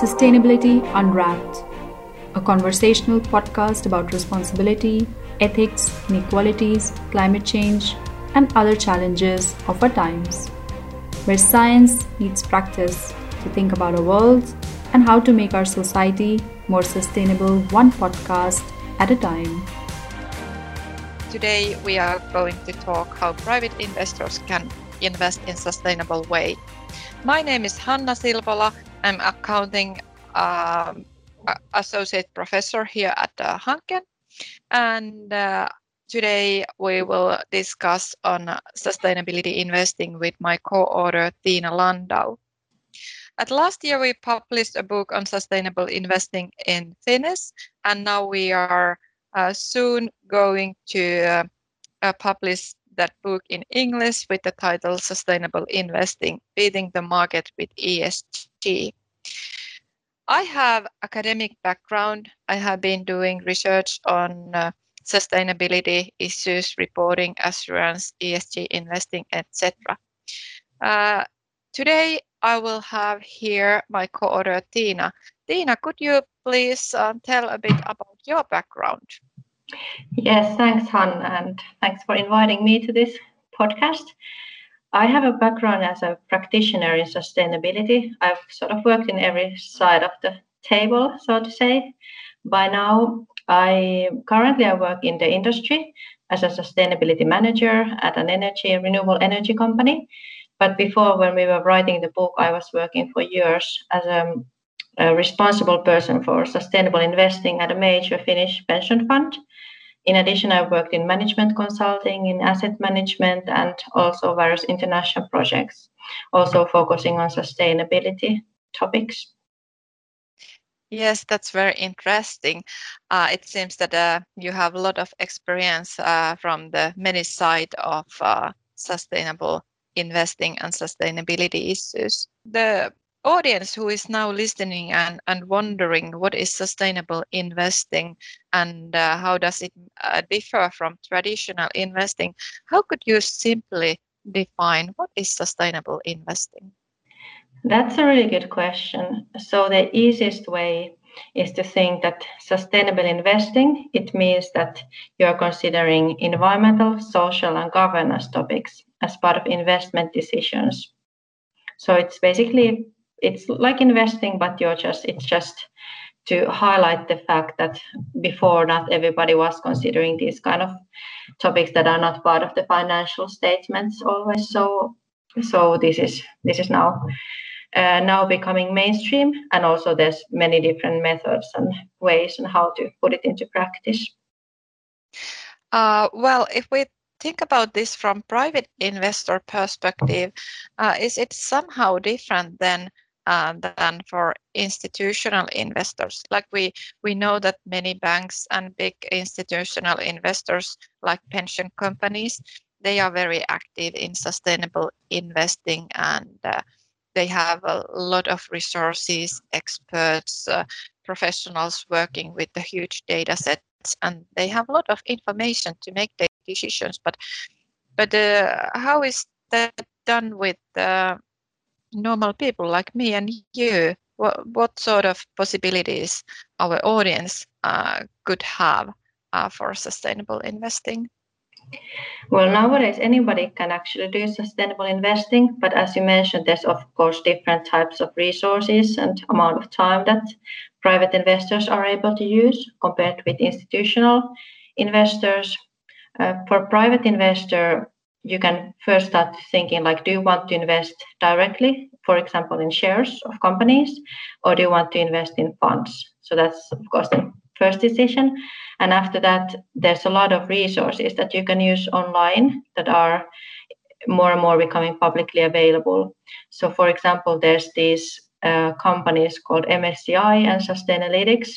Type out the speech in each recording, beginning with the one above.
Sustainability Unwrapped, a conversational podcast about responsibility, ethics, inequalities, climate change, and other challenges of our times, where science meets practice to think about our world and how to make our society more sustainable one podcast at a time. Today we are going to talk how private investors can invest in sustainable way. My name is Hanna Silvola. I'm accounting um, associate professor here at uh, Hanken, and uh, today we will discuss on sustainability investing with my co-author Tiina Landau. At last year we published a book on sustainable investing in Finnish, and now we are uh, soon going to uh, uh, publish that book in English with the title Sustainable Investing Beating the Market with ESG. I have academic background. I have been doing research on uh, sustainability issues, reporting, assurance, ESG investing, etc. Uh, today, I will have here my co-author Tiina. Tiina, could you please uh, tell a bit about your background? Yes, thanks, Han, and thanks for inviting me to this podcast. I have a background as a practitioner in sustainability. I've sort of worked in every side of the table, so to say. By now, I currently I work in the industry as a sustainability manager at an energy renewable energy company. But before, when we were writing the book, I was working for years as a, a responsible person for sustainable investing at a major Finnish pension fund. In addition, I worked in management consulting, in asset management, and also various international projects, also focusing on sustainability topics. Yes, that's very interesting. Uh, it seems that uh, you have a lot of experience uh, from the many side of uh, sustainable investing and sustainability issues. The audience who is now listening and, and wondering what is sustainable investing and uh, how does it uh, differ from traditional investing, how could you simply define what is sustainable investing? That's a really good question. So the easiest way is to think that sustainable investing it means that you're considering environmental, social and governance topics as part of investment decisions. So it's basically it's like investing, but you're just it's just to highlight the fact that before not everybody was considering these kind of topics that are not part of the financial statements always. So so this is this is now uh, now becoming mainstream and also there's many different methods and ways and how to put it into practice uh, well if we think about this from private investor perspective uh, is it somehow different than uh, than for institutional investors. Like we we know that many banks and big institutional investors, like pension companies, they are very active in sustainable investing and uh, they have a lot of resources, experts, uh, professionals working with the huge data sets, and they have a lot of information to make their decisions. But but uh, how is that done with uh, normal people like me and you? What what sort of possibilities our audience uh, could have uh, for sustainable investing? Well, nowadays anybody can actually do sustainable investing, but as you mentioned, there's of course different types of resources and amount of time that private investors are able to use compared with institutional investors. Uh, for private investor, you can first start thinking like, do you want to invest directly, for example, in shares of companies, or do you want to invest in funds? So that's of course the first decision. And after that, there's a lot of resources that you can use online that are more and more becoming publicly available. So, for example, there's these uh, companies called MSCI and Sustainalytics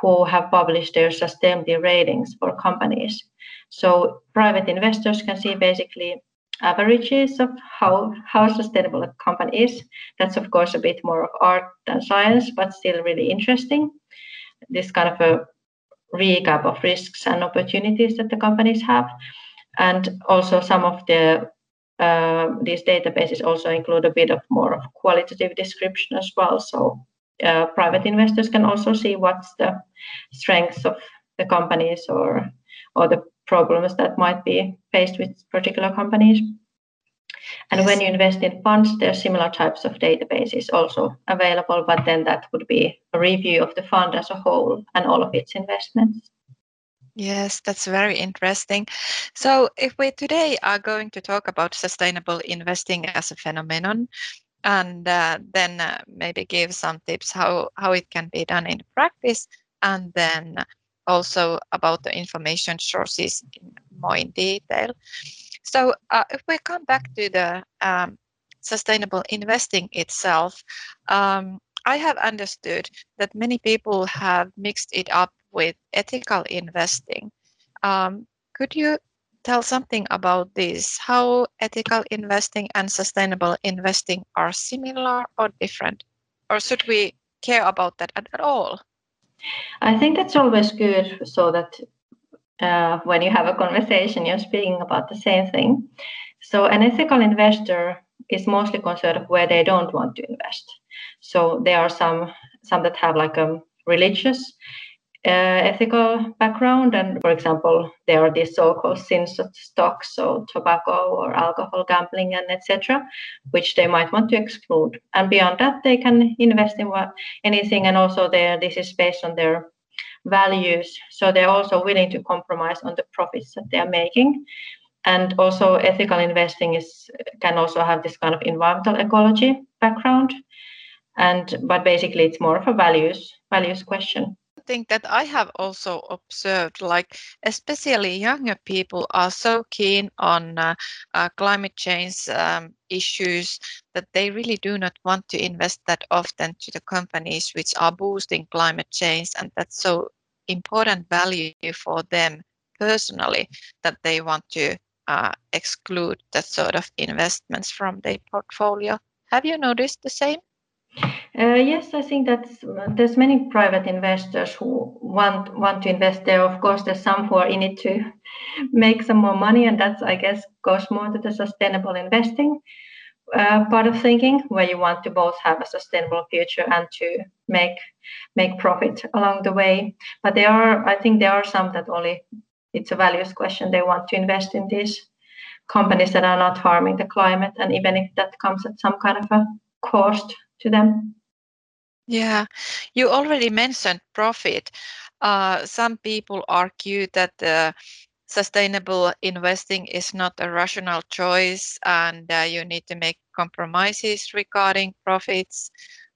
who have published their sustainability ratings for companies. So, private investors can see basically averages of how, how sustainable a company is. That's, of course, a bit more of art than science, but still really interesting this kind of a recap of risks and opportunities that the companies have. And also some of the uh, these databases also include a bit of more of qualitative description as well. So uh, private investors can also see what's the strengths of the companies or or the problems that might be faced with particular companies. And yes. when you invest in funds, there are similar types of databases also available, but then that would be a review of the fund as a whole and all of its investments. Yes, that's very interesting. So, if we today are going to talk about sustainable investing as a phenomenon, and uh, then uh, maybe give some tips how how it can be done in practice, and then also about the information sources in more in detail. So, uh, if we come back to the um, sustainable investing itself, um, I have understood that many people have mixed it up with ethical investing. Um, could you tell something about this? How ethical investing and sustainable investing are similar or different? Or should we care about that at, at all? I think that's always good so that uh, when you have a conversation, you're speaking about the same thing. So, an ethical investor is mostly concerned of where they don't want to invest. So, there are some some that have like a religious uh, Uh, ethical background. And for example, there are these so-called sins of stocks, so tobacco or alcohol, gambling, and etc., which they might want to exclude. And beyond that, they can invest in what, anything. And also, there this is based on their values, so they're also willing to compromise on the profits that they are making. And also, ethical investing is can also have this kind of environmental ecology background. And but basically, it's more of a values values question think that I have also observed, like especially younger people are so keen on uh, uh, climate change um, issues that they really do not want to invest that often to the companies which are boosting climate change, and that's so important value for them personally that they want to uh, exclude that sort of investments from their portfolio. Have you noticed the same? Uh, yes, I think that there's many private investors who want want to invest there. Of course, there's some who are in it to make some more money, and that's I guess goes more to the sustainable investing uh, part of thinking, where you want to both have a sustainable future and to make make profit along the way. But there are, I think, there are some that only it's a values question. They want to invest in these companies that are not harming the climate, and even if that comes at some kind of a cost to them. Yeah, you already mentioned profit. Uh, some people argue that uh, sustainable investing is not a rational choice and uh, you need to make compromises regarding profits.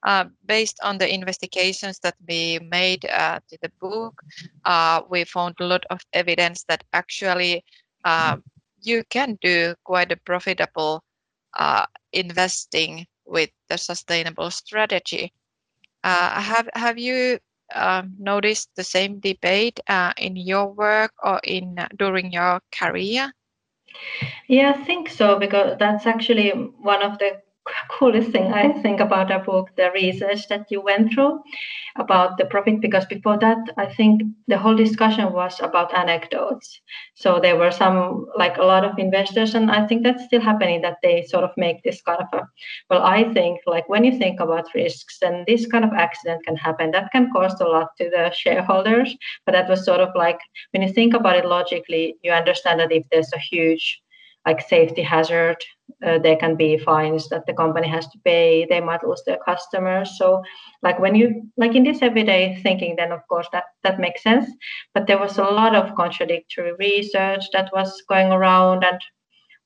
Uh, based on the investigations that we made uh, to the book, uh, we found a lot of evidence that actually you can do quite a profitable investing with the sustainable strategy. Uh, have have you uh, noticed the same debate uh, in your work or in during your career? Yeah, I think so because that's actually one of the coolest thing I think about our book, the research that you went through about the profit, because before that, I think the whole discussion was about anecdotes. So there were some, like a lot of investors, and I think that's still happening that they sort of make this kind of a, well, I think like when you think about risks, then this kind of accident can happen. That can cost a lot to the shareholders, but that was sort of like when you think about it logically, you understand that if there's a huge like safety hazard. Uh, there can be fines that the company has to pay. They might lose their customers. So, like when you like in this everyday thinking, then of course that that makes sense. But there was a lot of contradictory research that was going around, and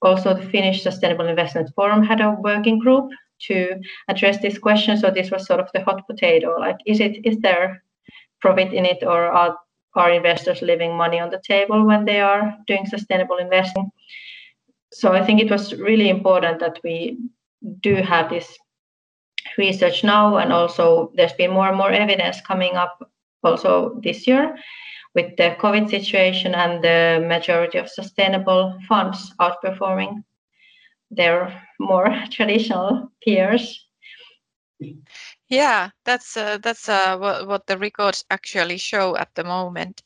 also the Finnish Sustainable Investment Forum had a working group to address this question. So this was sort of the hot potato. Like, is it is there profit in it, or are are investors leaving money on the table when they are doing sustainable investing? So I think it was really important that we do have this research now, and also there's been more and more evidence coming up also this year with the COVID situation and the majority of sustainable funds outperforming their more traditional peers. Yeah, that's uh, that's uh, what, what the records actually show at the moment.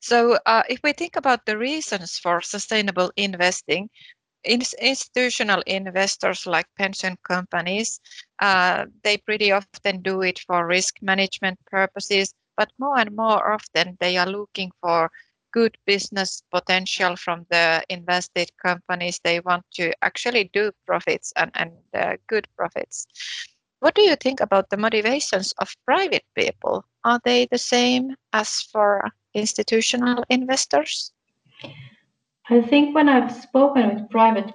So, uh, if we think about the reasons for sustainable investing, institutional investors like pension companies, uh, they pretty often do it for risk management purposes, but more and more often they are looking for good business potential from the invested companies. They want to actually do profits and, and uh, good profits. What do you think about the motivations of private people? Are they the same as for institutional investors? I think when I've spoken with private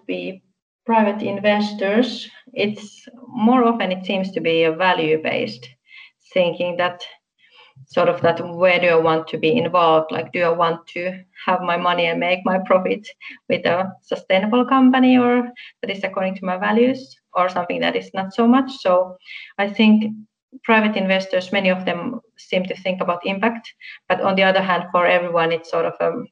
private investors, it's more often it seems to be a value based thinking that sort of that where do I want to be involved? Like, do I want to have my money and make my profit with a sustainable company or that is according to my values or something that is not so much? So I think private investors, many of them seem to think about impact, but on the other hand, for everyone, it's sort of um,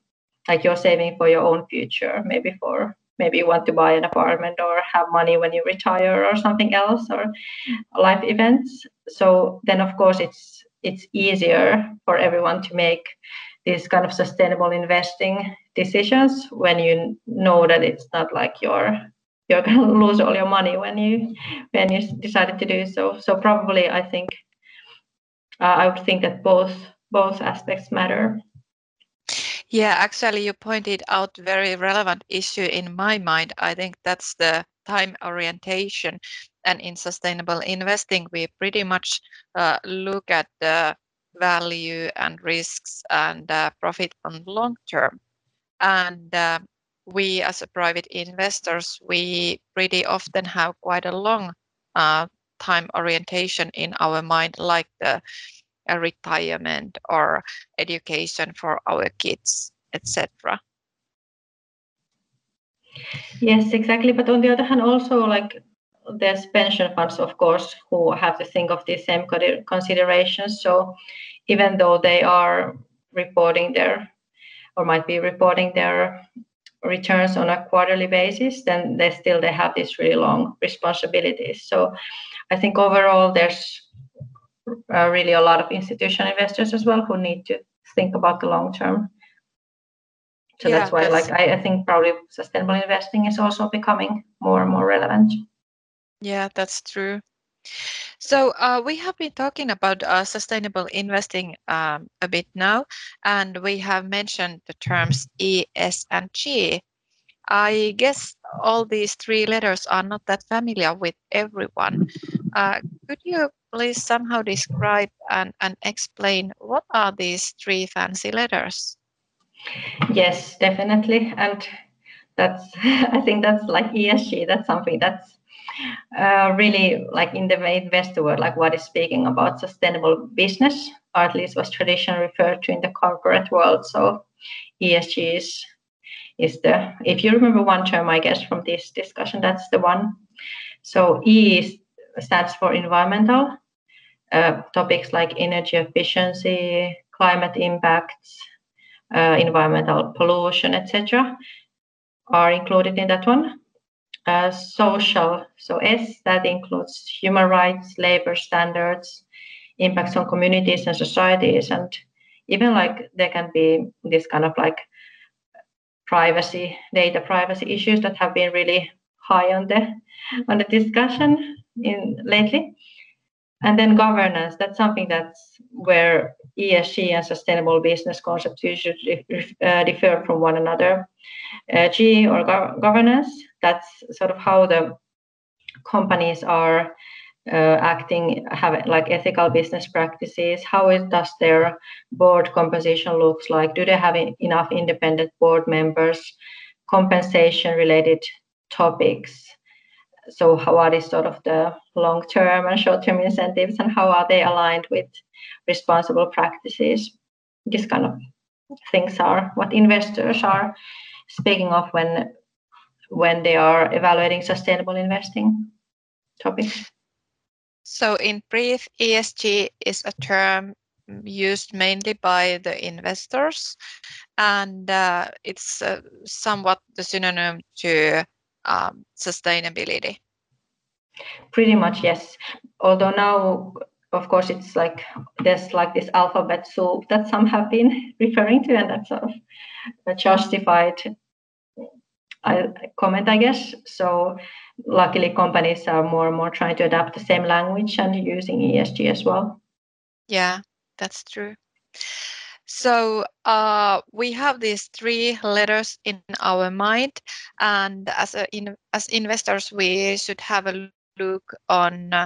like you're saving for your own future, maybe for maybe you want to buy an apartment or have money when you retire or something else or life events. So then of course it's it's easier for everyone to make these kind of sustainable investing decisions when you know that it's not like you're you're going to lose all your money when you when you decided to do so. So probably I think uh, I would think that both both aspects matter. Yeah, actually, you pointed out very relevant issue in my mind. I think that's the time orientation. And in sustainable investing, we pretty much uh, look at the value and risks and uh, profit on long term. And uh, we, as a private investors, we pretty often have quite a long uh, time orientation in our mind, like the retirement or education for our kids, etc. Yes, exactly. But on the other hand, also like there's pension funds, of course, who have to think of these same considerations. So even though they are reporting their or might be reporting their returns on a quarterly basis, then they still they have these really long responsibilities. So I think overall there's uh, really a lot of institutional investors as well who need to think about the long term. So yeah, that's why, that's... like, I, I think probably sustainable investing is also becoming more and more relevant. Yeah, that's true. So uh, we have been talking about uh, sustainable investing um, a bit now, and we have mentioned the terms E, S, and G. I guess all these three letters are not that familiar with everyone. Uh, could you please somehow describe and, and explain what are these three fancy letters? Yes, definitely. And that's, I think that's like ESG, that's something that's uh, really like in the investor world, like what is speaking about sustainable business, or at least was traditionally referred to in the corporate world. So ESG is is the if you remember one term, I guess from this discussion, that's the one. So E is, stands for environmental, uh, topics like energy efficiency, climate impacts, uh, environmental pollution, etc., are included in that one. Uh, social, so S, that includes human rights, labor standards, impacts on communities and societies, and even like there can be this kind of like privacy, data privacy issues that have been really high on the on the discussion in lately. And then governance, that's something that's where ESG and sustainable business concepts usually uh, differ from one another. Uh, G or go- governance, that's sort of how the companies are uh, acting, have like ethical business practices. How it, does their board composition looks like? Do they have enough independent board members? Compensation related topics so how are these sort of the long-term and short-term incentives and how are they aligned with responsible practices? This kind of things are what investors are speaking of when when they are evaluating sustainable investing topics. So in brief esg is a term used mainly by the investors and uh, it's uh, somewhat the synonym to um, sustainability? Pretty much, yes. Although now, of course, it's like there's like this alphabet soup that some have been referring to, and that's sort of justified comment, I guess. So luckily, companies are more and more trying to adapt the same language and using ESG as well. Yeah, that's true. So uh, we have these three letters in our mind, and as a, in, as investors, we should have a look on uh,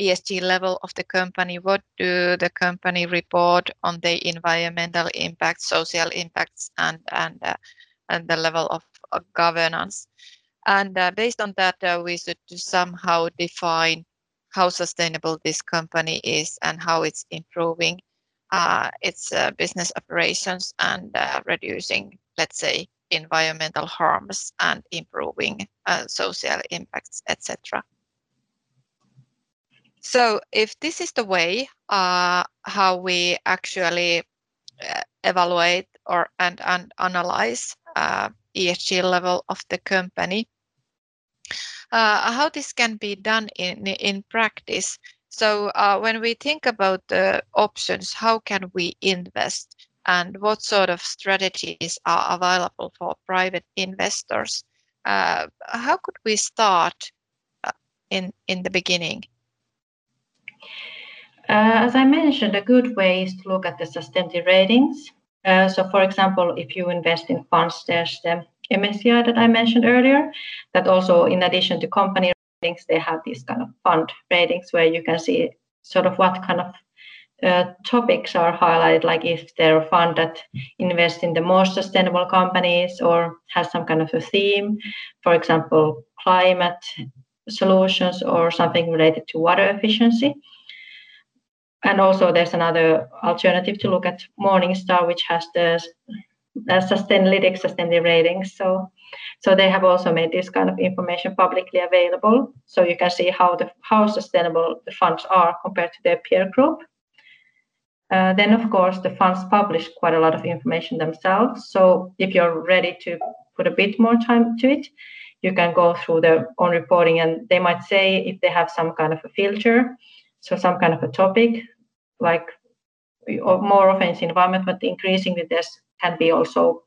ESG level of the company. What do the company report on the environmental impacts, social impacts, and and uh, and the level of, of governance? And uh, based on that, uh, we should somehow define how sustainable this company is and how it's improving its uh, business operations and uh, reducing, let's say, environmental harms and improving uh, social impacts, etc. So if this is the way uh, how we actually uh, evaluate or and, and analyze ESG level of the company, how this can be done in, in practice so uh, when we think about the options, how can we invest and what sort of strategies are available for private investors? Uh, how could we start uh, in, in the beginning? Uh, as I mentioned, a good way is to look at the sustainability ratings. Uh, so, for example, if you invest in funds, there's the MSCI that I mentioned earlier, that also, in addition to company ratings, they have these kind of fund ratings where you can see sort of what kind of uh, topics are highlighted, like if they're a fund that invests in the most sustainable companies or has some kind of a theme, for example, climate solutions or something related to water efficiency. And also, there's another alternative to look at Morningstar, which has the uh, Sustainalytics sustainability ratings. So so they have also made this kind of information publicly available, so you can see how the how sustainable the funds are compared to their peer group. Uh, then, of course, the funds publish quite a lot of information themselves. So if you're ready to put a bit more time to it, you can go through their own reporting, and they might say if they have some kind of a filter, so some kind of a topic, like more often it's environment, but increasingly this can be also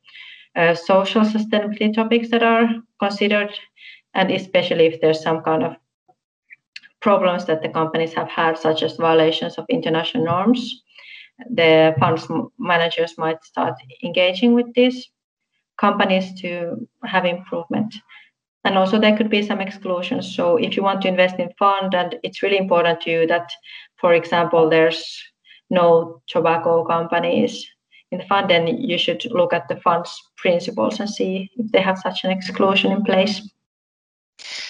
Uh, social sustainability topics that are considered, and especially if there's some kind of problems that the companies have had, such as violations of international norms, the funds managers might start engaging with these companies to have improvement. And also there could be some exclusions. So if you want to invest in fund and it's really important to you that, for example, there's no tobacco companies in the fund, then you should look at the fund's principles and see if they have such an exclusion in place.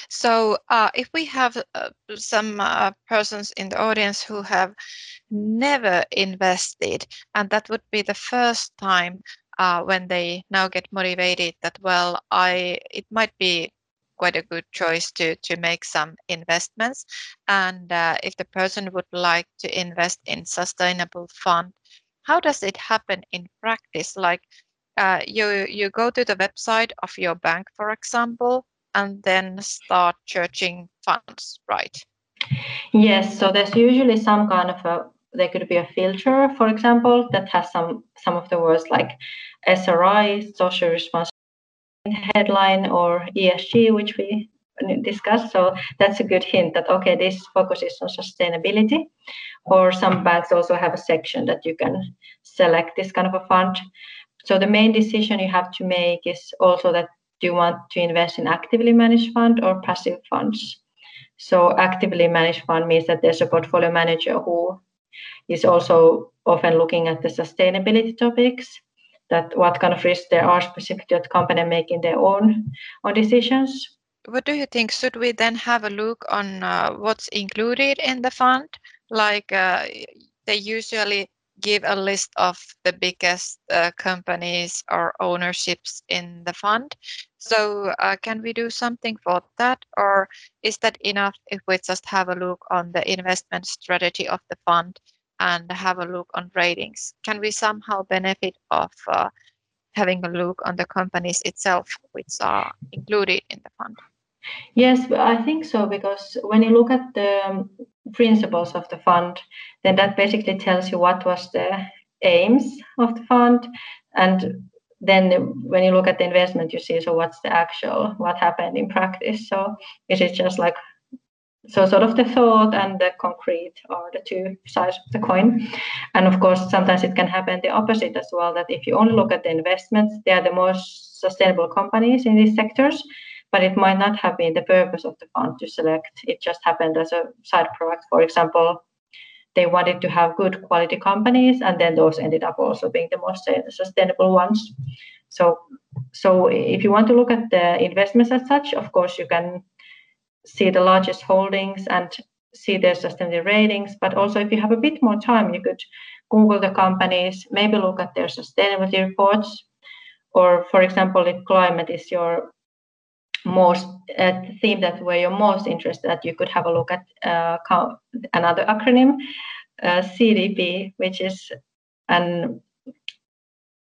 So, uh, if we have uh, some uh, persons in the audience who have never invested, and that would be the first time uh, when they now get motivated that, well, I it might be quite a good choice to to make some investments, and uh, if the person would like to invest in sustainable fund, how does it happen in practice? Like uh, you you go to the website of your bank, for example, and then start searching funds, right? Yes. So there's usually some kind of a there could be a filter, for example, that has some some of the words like SRI, social responsibility headline, or ESG, which we discussed. So that's a good hint that okay, this focuses on sustainability or some banks also have a section that you can select this kind of a fund. So the main decision you have to make is also that do you want to invest in actively managed fund or passive funds? So actively managed fund means that there's a portfolio manager who is also often looking at the sustainability topics, that what kind of risks there are specific to the company making their own, own decisions. What do you think? Should we then have a look on uh, what's included in the fund? like uh, they usually give a list of the biggest uh, companies or ownerships in the fund. So, uh, can we do something for that, or is that enough if we just have a look on the investment strategy of the fund and have a look on ratings? Can we somehow benefit of uh, having a look on the companies itself, which are included in the fund? Yes, I think so because when you look at the principles of the fund, then that basically tells you what was the aims of the fund. And then when you look at the investment, you see so what's the actual what happened in practice. So is it just like so sort of the thought and the concrete are the two sides of the coin. And of course sometimes it can happen the opposite as well that if you only look at the investments they are the most sustainable companies in these sectors but it might not have been the purpose of the fund to select. It just happened as a side product. For example they wanted to have good quality companies and then those ended up also being the most sustainable ones. So so if you want to look at the investments as such of course you can see the largest holdings and see their sustainability ratings. But also if you have a bit more time you could google the companies maybe look at their sustainability reports. Or for example if climate is your most uh, theme that where you're most interested that you could have a look at uh, another acronym uh, cdp which is an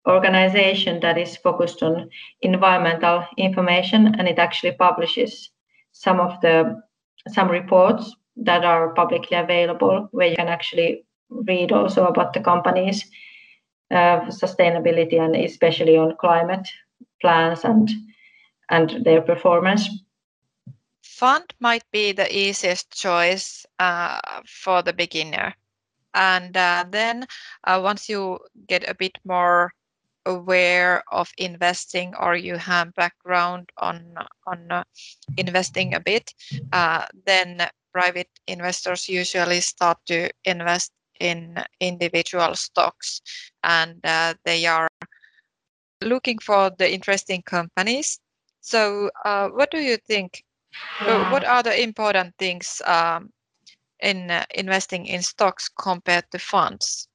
organization that is focused on environmental information and it actually publishes some of the some reports that are publicly available where you can actually read also about the companies' uh, sustainability and especially on climate plans and and their performance. Fund might be the easiest choice uh, for the beginner. And uh, then uh, once you get a bit more aware of investing or you have background on on uh, investing a bit, uh, then private investors usually start to invest in individual stocks and uh, they are looking for the interesting companies so, uh, what do you think? What are the important things um, in uh, investing in stocks compared to funds?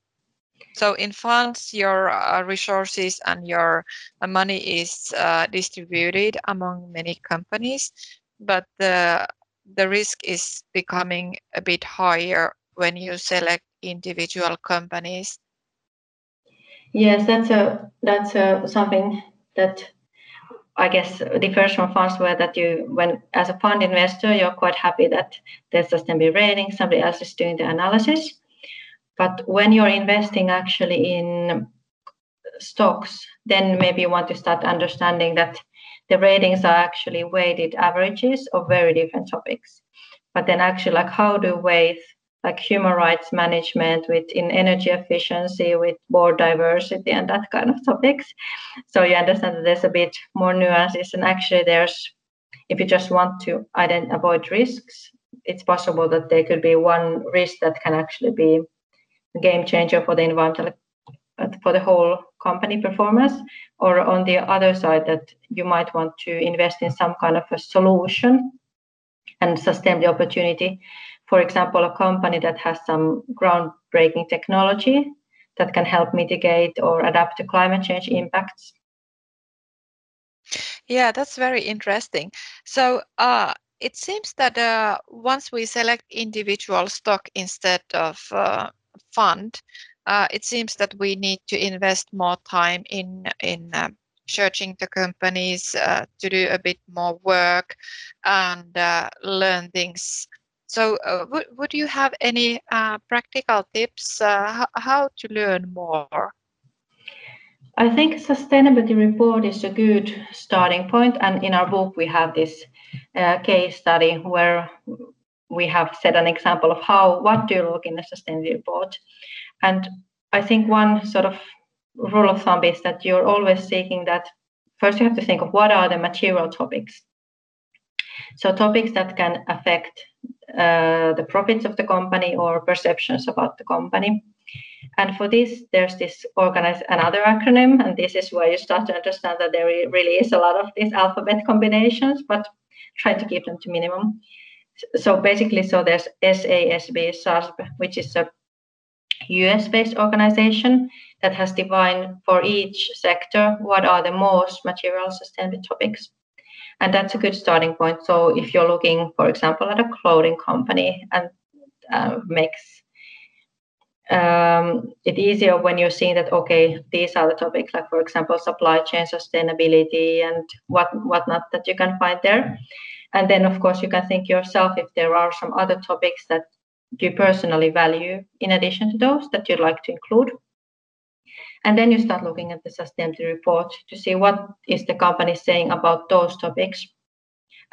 So, in funds, your uh, resources and your uh, money is uh, distributed among many companies, but the the risk is becoming a bit higher when you select individual companies. Yes, that's a that's a something that I guess differs from funds where that you, when as a fund investor, you're quite happy that there's sustainability rating, somebody else is doing the analysis. But when you're investing actually in stocks, then maybe you want to start understanding that the ratings are actually weighted averages of very different topics. But then actually, like how do weight like human rights management, with in energy efficiency, with board diversity, and that kind of topics. So you understand that there's a bit more nuances, and actually, there's if you just want to avoid risks, it's possible that there could be one risk that can actually be a game changer for the environmental for the whole company performance or on the other side that you might want to invest in some kind of a solution and sustain the opportunity for example, a company that has some groundbreaking technology that can help mitigate or adapt to climate change impacts. Yeah, that's very interesting. So uh, it seems that uh, once we select individual stock instead of uh, fund, uh, it seems that we need to invest more time in in uh, searching the companies uh, to do a bit more work and learn things so, uh, would, would you have any uh, practical tips uh, how, to learn more? I think sustainability report is a good starting point, and in our book we have this uh, case study where we have set an example of how what do you look in a sustainability report, and I think one sort of rule of thumb is that you're always seeking that first you have to think of what are the material topics so topics that can affect uh, the profits of the company or perceptions about the company. And for this, there's this organize another acronym, and this is where you start to understand that there really is a lot of these alphabet combinations, but try to keep them to minimum. So basically, so there's SASB, SASB, which is a US-based organization that has defined for each sector what are the most material sustainability topics and that's a good starting point. So if you're looking for example at a clothing company and uh, makes um, it easier when you're seeing that okay these are the topics like for example supply chain sustainability and what whatnot that you can find there. And then of course you can think yourself if there are some other topics that you personally value in addition to those that you'd like to include And then you start looking at the sustainability report to see what is the company saying about those topics.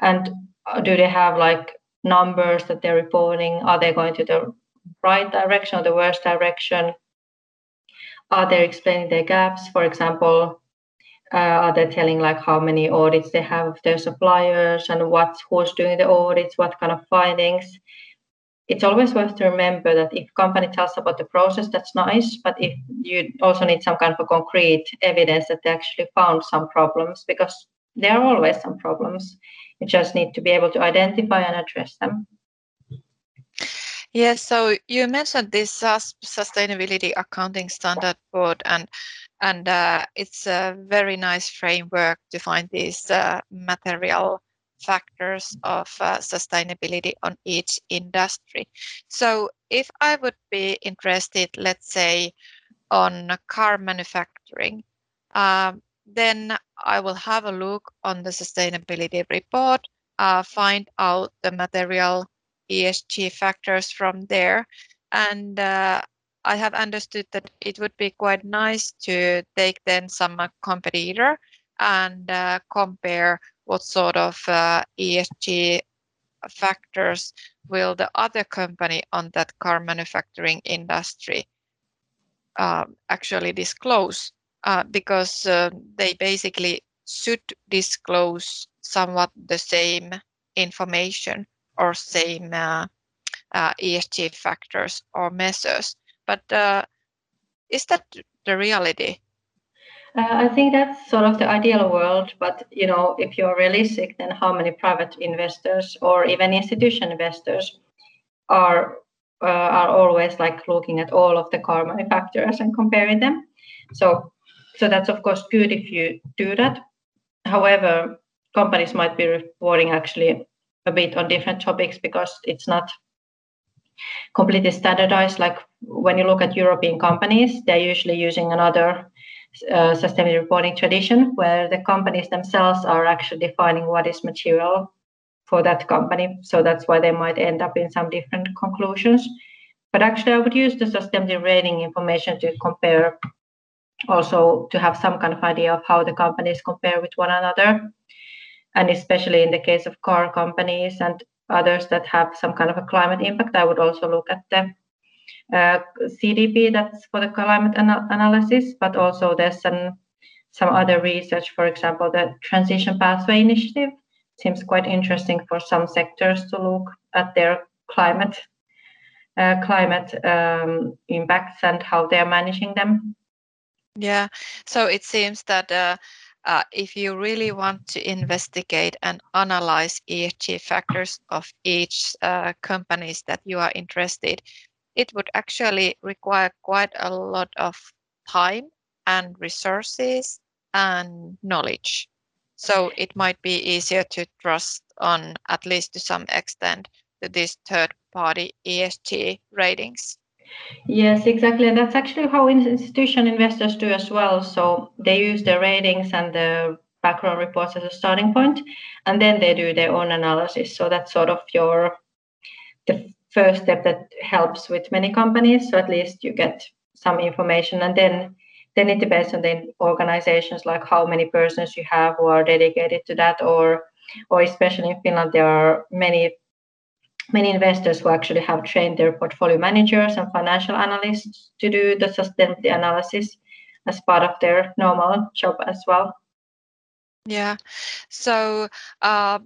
And uh, do they have like numbers that they're reporting? Are they going to the right direction or the worst direction? Are they explaining their gaps? For example, uh, are they telling like how many audits they have of their suppliers and what who's doing the audits, what kind of findings? It's always worth to remember that if company tells about the process, that's nice, but if you also need some kind of concrete evidence that they actually found some problems, because there are always some problems. You just need to be able to identify and address them. Yes, so you mentioned this uh, sustainability accounting standard board, and and uh, it's a very nice framework to find these uh, material factors of uh, sustainability on each industry. So if I would be interested, let's say, on car manufacturing, um, then I will have a look on the sustainability report, uh, find out the material ESG factors from there. And uh, I have understood that it would be quite nice to take then some uh, competitor and uh, compare what sort of uh, ESG factors will the other company on that car manufacturing industry um, actually disclose uh, because uh, they basically should disclose somewhat the same information or same uh, uh, ESG factors or measures. But uh, is that the reality? Uh, I think that's sort of the ideal world, but you know, if you're realistic, then how many private investors or even institution investors are uh, are always like looking at all of the car manufacturers and comparing them? So, so that's of course good if you do that. However, companies might be reporting actually a bit on different topics because it's not completely standardized. Like when you look at European companies, they're usually using another uh, sustainability reporting tradition where the companies themselves are actually defining what is material for that company. So that's why they might end up in some different conclusions. But actually, I would use the sustainability rating information to compare, also to have some kind of idea of how the companies compare with one another and especially in the case of car companies and others that have some kind of a climate impact, I would also look at the CDP that's for the climate ana- analysis, but also there's some some other research, for example, the Transition Pathway Initiative seems quite interesting for some sectors to look at their climate uh, climate um, impacts and how they're managing them. Yeah, so it seems that uh, uh, if you really want to investigate and analyze ESG factors of each uh, companies that you are interested, it would actually require quite a lot of time and resources and knowledge. So it might be easier to trust on, at least to some extent, to these third party ESG ratings. Yes, exactly. And that's actually how institution investors do as well. So they use the ratings and the background reports as a starting point, and then they do their own analysis. So that's sort of your the first step that helps with many companies. So at least you get some information, and then then it depends on the organizations, like how many persons you have who are dedicated to that, or or especially in Finland, there are many many investors who actually have trained their portfolio managers and financial analysts to do the sustainability analysis as part of their normal job as well. Yeah. So uh,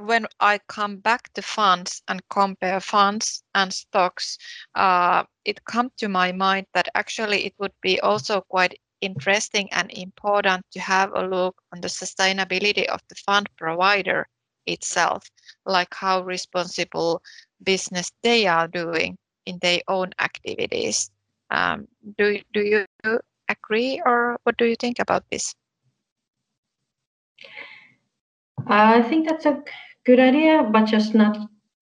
when I come back to funds and compare funds and stocks, uh, it comes to my mind that actually it would be also quite interesting and important to have a look on the sustainability of the fund provider itself, like how responsible business they are doing in their own activities. Um, do, do you agree or what do you think about this? I think that's a good idea, but just not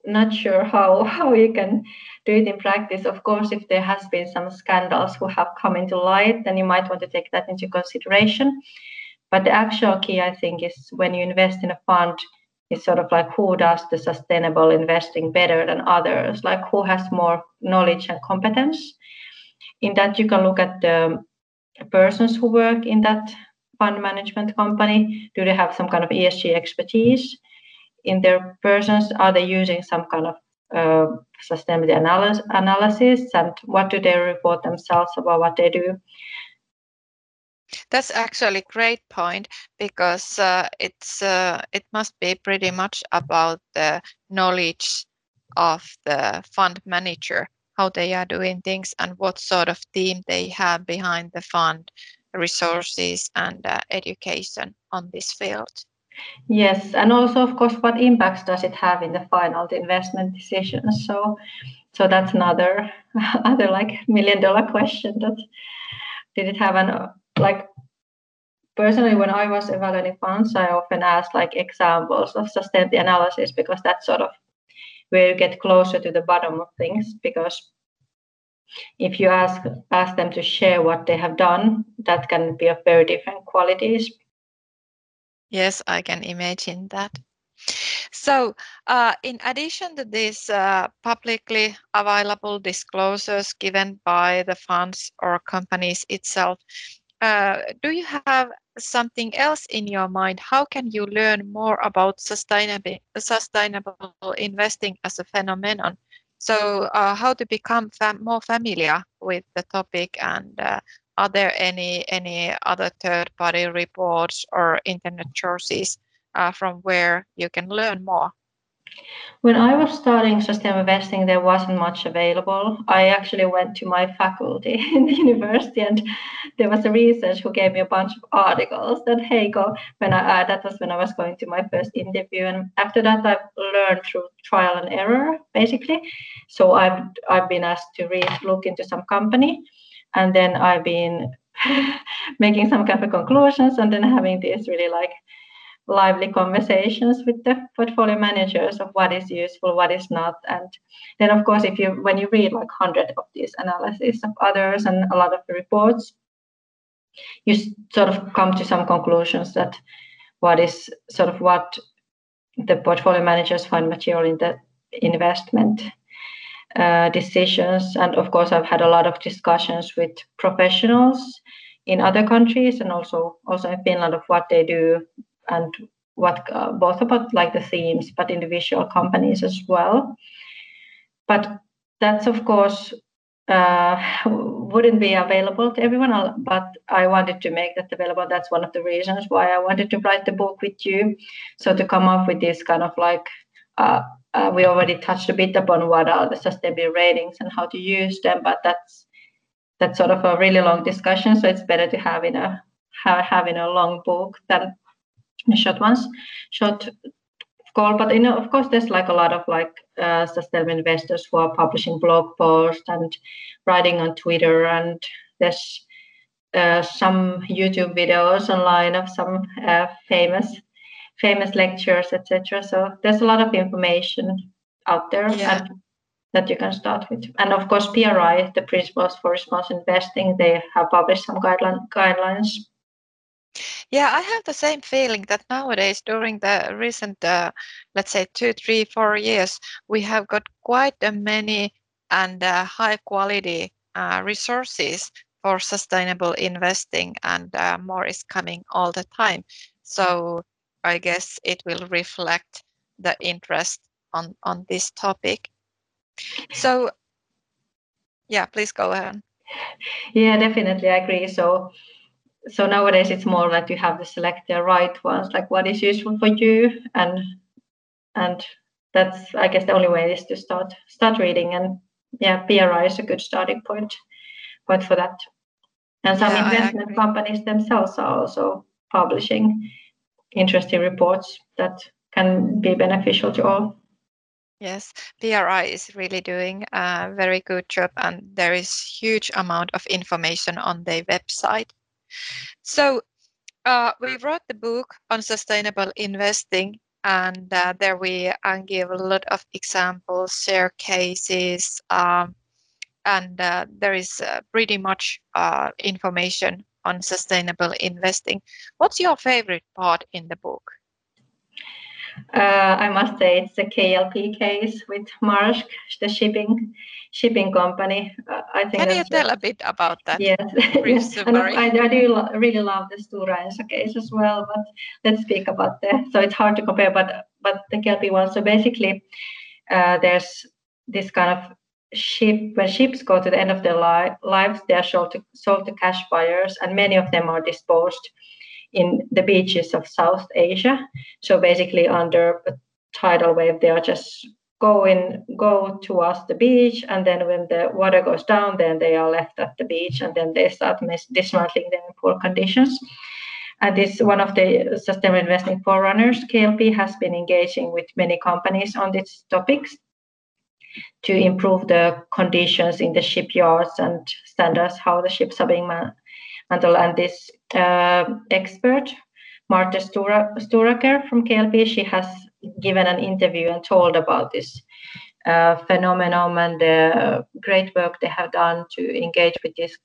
not sure how how you can do it in practice. Of course, if there has been some scandals who have come into light, then you might want to take that into consideration. But the actual key, I think, is when you invest in a fund, is sort of like who does the sustainable investing better than others, like who has more knowledge and competence. In that, you can look at the persons who work in that fund management company? Do they have some kind of ESG expertise in their persons? Are they using some kind of uh, sustainability analysis, analysis and what do they report themselves about what they do? That's actually a great point because uh, it's uh, it must be pretty much about the knowledge of the fund manager, how they are doing things, and what sort of team they have behind the fund, resources, and uh, education on this field. Yes, and also of course, what impacts does it have in the final investment decisions? So, so that's another other like million dollar question. That did it have an like personally when I was evaluating funds, I often asked like examples of sustainability analysis because that's sort of where you get closer to the bottom of things. Because if you ask ask them to share what they have done, that can be of very different qualities. Yes, I can imagine that. So, uh, in addition to these uh, publicly available disclosures given by the funds or companies itself, uh, do you have something else in your mind? How can you learn more about sustainable sustainable investing as a phenomenon? So, uh, how to become fam- more familiar with the topic, and uh, are there any any other third party reports or internet sources uh, from where you can learn more? When I was studying sustainable investing, there wasn't much available. I actually went to my faculty in the university, and there was a research who gave me a bunch of articles that hey go when I uh, that was when I was going to my first interview, and after that I've learned through trial and error basically. So I've I've been asked to read look into some company, and then I've been making some kind of conclusions, and then having these really like lively conversations with the portfolio managers of what is useful, what is not. And then of course, if you when you read like hundred of these analyses of others and a lot of the reports, you sort of come to some conclusions that what is sort of what the portfolio managers find material in the investment uh, decisions. And of course, I've had a lot of discussions with professionals in other countries and also also in Finland of what they do and what uh, both about like the themes but individual companies as well. But that's of course uh, wouldn't be available to everyone but i wanted to make that available. That's one of the reasons why i wanted to write the book with you. So to come up with this kind of like uh, uh, we already touched a bit upon what are the sustainability ratings and how to use them but that's that's sort of a really long discussion so it's better to have in a have, have in a long book than short ones, short call. But you know, of course, there's like a lot of like uh, sustainable investors who are publishing blog posts and writing on Twitter, and there's uh, some YouTube videos online of some uh, famous famous lectures, etc. So there's a lot of information out there yeah. that you can start with. And of course, PRI, the Principles for Responsible Investing, they have published some guideline, guidelines yeah, I have the same feeling that nowadays, during the recent, uh, let's say, two, three, four years, we have got quite a many and uh, high quality uh, resources for sustainable investing, and uh, more is coming all the time. So I guess it will reflect the interest on on this topic. So, yeah, please go ahead. Yeah, definitely, I agree. So so nowadays it's more that you have to select the right ones like what is useful for you and and that's i guess the only way is to start start reading and yeah pri is a good starting point point for that and some yeah, investment companies themselves are also publishing interesting reports that can be beneficial to all Yes, PRI is really doing a very good job, and there is huge amount of information on their website. So uh, we wrote the book on sustainable investing, and uh, there we uh, give a lot of examples, share cases, um, and uh, there is uh, pretty much uh, information on sustainable investing. What's your favorite part in the book? Uh, I must say it's the KLP case with Maersk, the shipping shipping company. Uh, I think. Can you tell a bit about that? Yes, yes. and I, I do lo- really love the Stora Enso case as well. But let's speak about that. So it's hard to compare, but but the KLP one. So basically, uh, there's this kind of ship when ships go to the end of their li- lives, they are sold to sold to cash buyers, and many of them are disposed in the beaches of South Asia. So basically, under a tidal wave, they are just going go towards the beach, and then when the water goes down, then they are left at the beach, and then they start dismantling them in poor conditions. And this one of the sustainable investing forerunners, KLP, has been engaging with many companies on these topics to improve the conditions in the shipyards and standards how the ships are being man- handled. And this uh, expert, Marta Sturaker from KLP, she has given an interview and told about this uh, phenomenon and the great work they have done to engage with this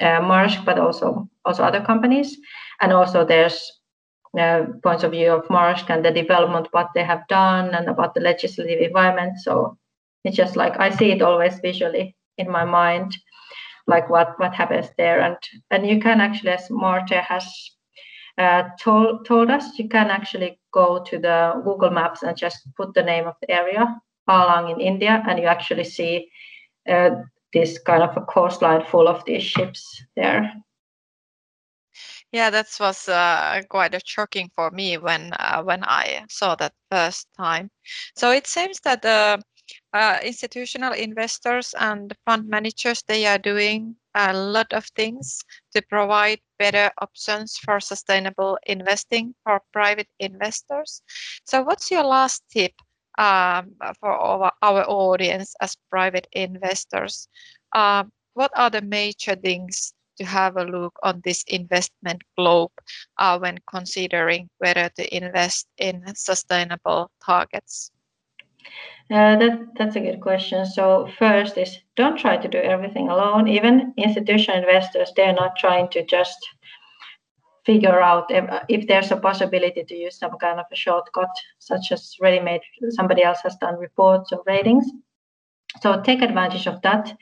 uh, Maersk, but also also other companies. And also there's uh, points of view of Maersk and the development, what they have done, and about the legislative environment. So it's just like I see it always visually in my mind, like what what happens there, and and you can actually, as Marta has uh, told told us, you can actually go to the Google Maps and just put the name of the area, Alang in India, and you actually see uh, this kind of a coastline full of these ships there. Yeah, that was uh, quite a shocking for me when uh, when I saw that first time. So it seems that uh, uh, institutional investors and fund managers they are doing a lot of things to provide better options for sustainable investing for private investors. So what's your last tip um, for our, our, audience as private investors? Uh, what are the major things to have a look on this investment globe uh, when considering whether to invest in sustainable targets uh, that, that's a good question. So first is don't try to do everything alone. Even institutional investors, they're not trying to just figure out if, if, there's a possibility to use some kind of a shortcut, such as ready-made. Somebody else has done reports or ratings. So take advantage of that,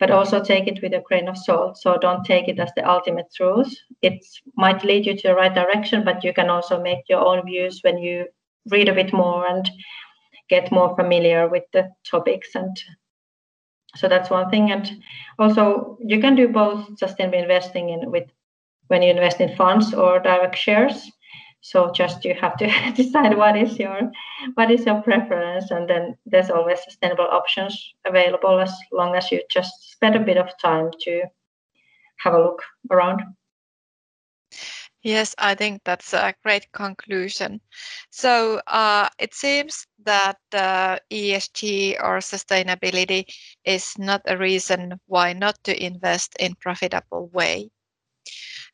but also take it with a grain of salt. So don't take it as the ultimate truth. It might lead you to the right direction, but you can also make your own views when you read a bit more and get more familiar with the topics and so that's one thing. And also you can do both sustainable investing in with when you invest in funds or direct shares. So just you have to decide what is your what is your preference and then there's always sustainable options available as long as you just spend a bit of time to have a look around Yes, I think that's a great conclusion. So uh, it seems that uh, ESG or sustainability is not a reason why not to invest in profitable way.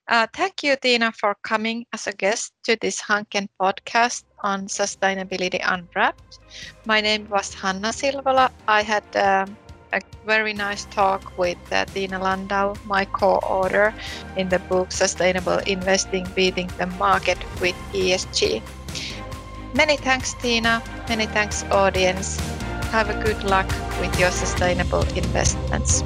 Uh, thank you, Tiina, for coming as a guest to this Hanken podcast on Sustainability Unwrapped. My name was Hanna Silvola. I had um, a very nice talk with uh, Tiina Landau, my co-author in the book Sustainable Investing Beating the Market with ESG. Many thanks, Tiina. Many thanks, audience. Have a good luck with your sustainable investments.